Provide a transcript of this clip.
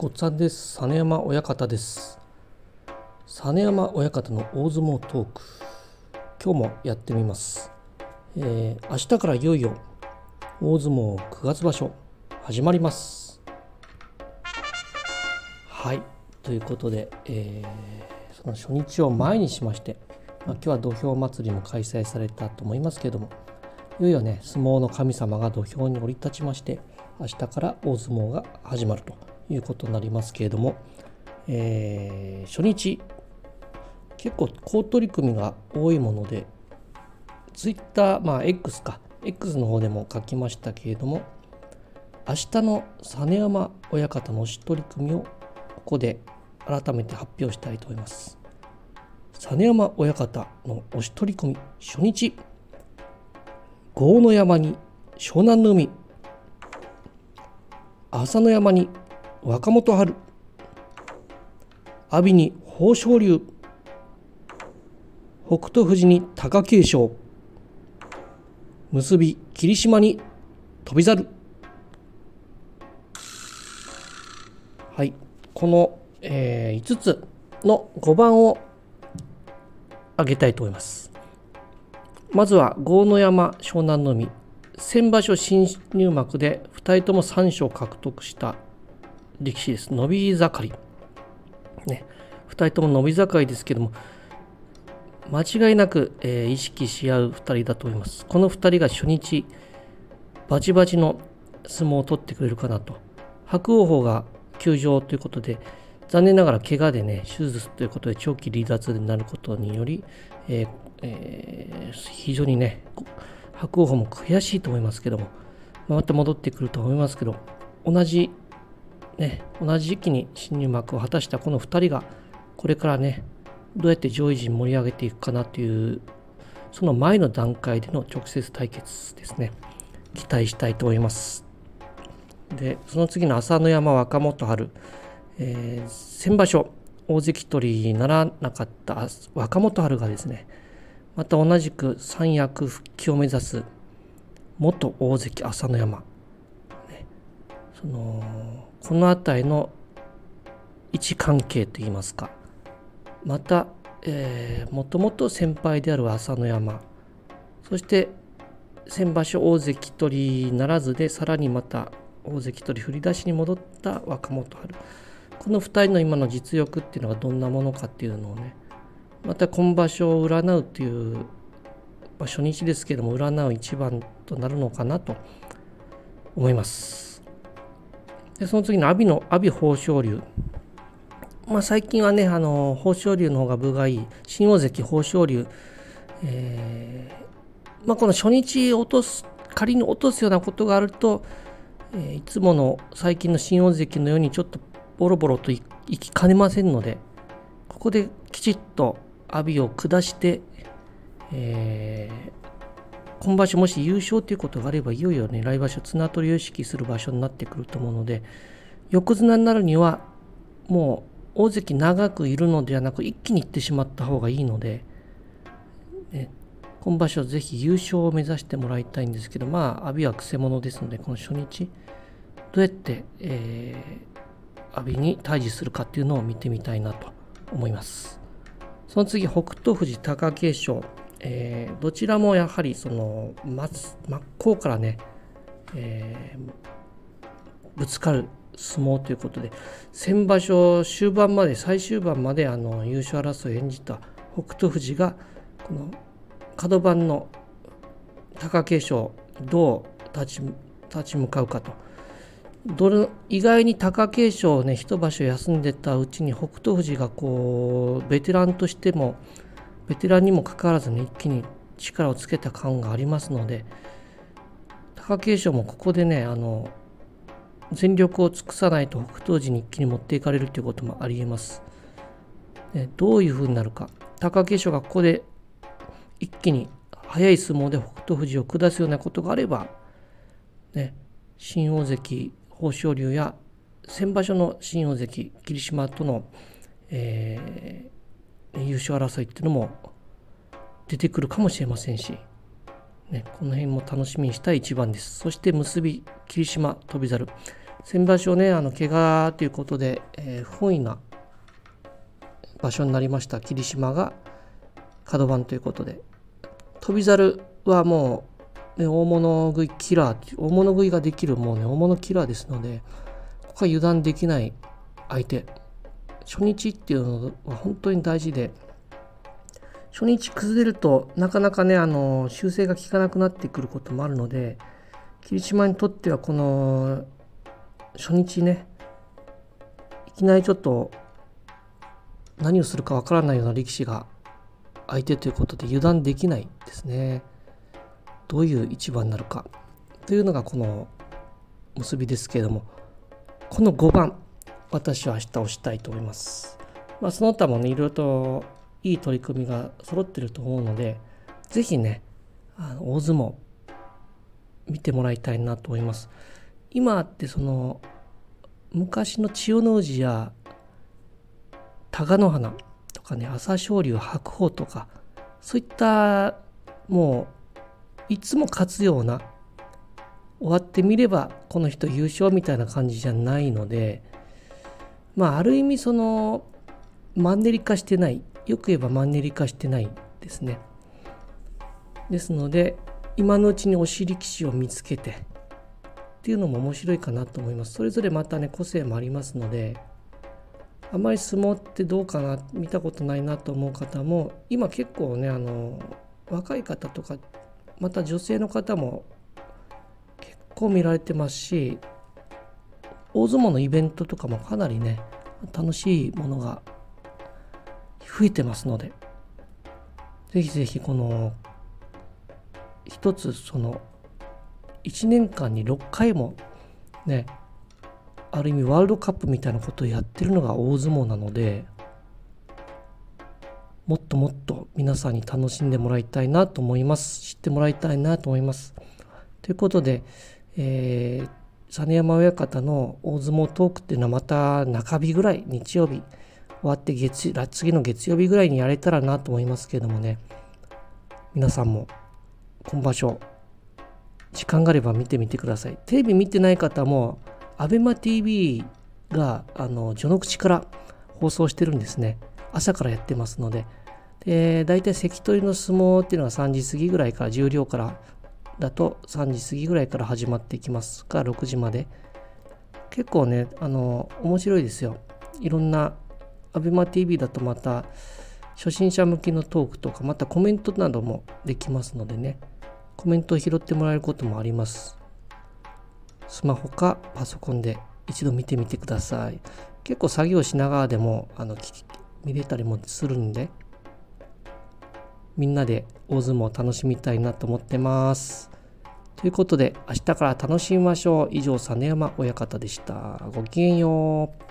ごっつぁんです。実山親方です。実山親方の大相撲トーク。今日もやってみます、えー明日からいよいよ大相撲9月場所始まります。はい。ということで、えーその初日を前にしまして、まあ、今日は土俵祭りも開催されたと思いますけれどもいよいよね相撲の神様が土俵に降り立ちまして明日から大相撲が始まると。いうことになりますけれども、えー初日結構好取り組みが多いものでツイッターまあ X か X の方でも書きましたけれども明日の実山親方の推し取り組みをここで改めて発表したいと思います。実山親方の推し取り組み初日郷の山に湘南の海朝の山に若元春。阿炎に豊昇龍。北勝富士に貴景勝。結び霧島に翔猿。はいこの、え5つの5番を挙げたいと思います。まずは郷の山湘南の海。先場所新入幕で2人とも3勝獲得した力士です。伸び盛り。ね。2人とも伸び盛りですけども間違いなく、えー意識し合う2人だと思います。この2人が初日バチバチの相撲を取ってくれるかなと。白鵬鵬が休場ということで残念ながら怪我でね手術ということで長期離脱になることにより、えーえー非常にね白鵬鵬も悔しいと思いますけどもまた戻ってくると思いますけど同じね同じ時期に新入幕を果たしたこの2人がこれからねどうやって上位陣盛り上げていくかなというその前の段階での直接対決ですね。期待したいと思います。でその次の朝乃山若元春、えー先場所大関取りにならなかった若元春がですねまた同じく三役復帰を目指す元大関朝乃山、ねそのこの辺りの位置関係といいますか。また、えーもともと先輩である朝乃山。そして先場所大関取りならずでさらにまた大関取り振り出しに戻った若元春。この2人の今の実力っていうのがどんなものかっていうのをねまた今場所を占うっていう、まあ、初日ですけども占う一番となるのかなと思います。でその次の阿炎の阿炎豊昇龍。まあ、最近はね、あの豊昇龍の方が分がいい、新大関豊昇龍、えーまあ、この初日落とす、仮に落とすようなことがあると、えーいつもの最近の新大関のようにちょっとボロボロといきかねませんので、ここできちっと阿炎を下して、え今場所もし優勝ということがあれば、いよいよね、来場所綱取りを意識する場所になってくると思うので、横綱になるには、もう大関長くいるのではなく一気にいってしまった方がいいので、ね、今場所ぜひ優勝を目指してもらいたいんですけどまあ阿炎はくせ者ですのでこの初日どうやって、えー阿炎に対峙するかっていうのを見てみたいなと思います。その次北勝富士貴景勝、えーどちらもやはりその真っ向からね、えーぶつかる相撲ということで先場所終盤まで最終盤まであの優勝争いを演じた北勝富士がこの角番の貴景勝どう立ち立ち向かうかと。どれ意外に貴景勝をね一場所休んでたうちに北勝富士がこうベテランとしてもベテランにもかかわらずね一気に力をつけた感がありますので貴景勝もここでねあの全力を尽くさないと北東寺に一気に持っていかれるということもありえます。ねどういうふうになるか貴景勝がここで一気に速い相撲で北勝富士を下すようなことがあれば、ね、新大関豊昇龍や先場所の新大関霧島との、えー優勝争いっていうのも出てくるかもしれませんし、ね、この辺も楽しみにしたい一番です。そして結び霧島翔猿。先場所ねあの怪我ということで、えー、不本意な場所になりました。霧島が角番ということで。翔猿はもう、ね、大物食いキラー大物食いができるもうね大物キラーですのでここは油断できない相手。初日っていうのは本当に大事で初日崩れるとなかなかねあの修正が効かなくなってくることもあるので霧島にとってはこの初日ねいきなりちょっと何をするかわからないような力士が相手ということで油断できないですね。どういう一番になるかというのがこの結びですけれどもこの5番。私は明日押したいと思います。まあ、その他もね、いろいろといい取り組みが揃ってると思うので、是非ね、あの大相撲見てもらいたいなと思います。今ってその昔の千代の富士や貴乃花とかね朝青龍白鵬とかそういったもういつも勝つような終わってみればこの人優勝みたいな感じじゃないのでまあある意味そのマンネリ化してない。よく言えばマンネリ化してないですね。ですので今のうちに推し力士を見つけてっていうのも面白いかなと思います。それぞれまたね個性もありますのであまり相撲ってどうかな見たことないなと思う方も今結構ねあの若い方とかまた女性の方も結構見られてますし大相撲のイベントとかもかなりね楽しいものが増えてますのでぜひぜひこの一つその1年間に6回もねある意味ワールドカップみたいなことをやってるのが大相撲なのでもっともっと皆さんに楽しんでもらいたいなと思います。知ってもらいたいなと思います。ということで、えー実山親方の大相撲トークっていうのはまた中日ぐらい日曜日終わって月次の月曜日ぐらいにやれたらなと思いますけれどもね。皆さんも今場所時間があれば見てみてください。テレビ見てない方も ABEMATV があの序の口から放送してるんですね。朝からやってますので。で大体関取の相撲っていうのは3時過ぎぐらいから重量からだと3時過ぎぐらいから始まっていきますが6時まで。結構ねあの面白いですよ。いろんな ABEMATV だとまた初心者向きのトークとかまたコメントなどもできますのでね。コメントを拾ってもらえることもあります。スマホかパソコンで一度見てみてください。結構作業しながらでもあの見れたりもするんで。みんなで大相撲を楽しみたいなと思ってます。ということで明日から楽しみましょう。以上、実山親方でした。ごきげんよう。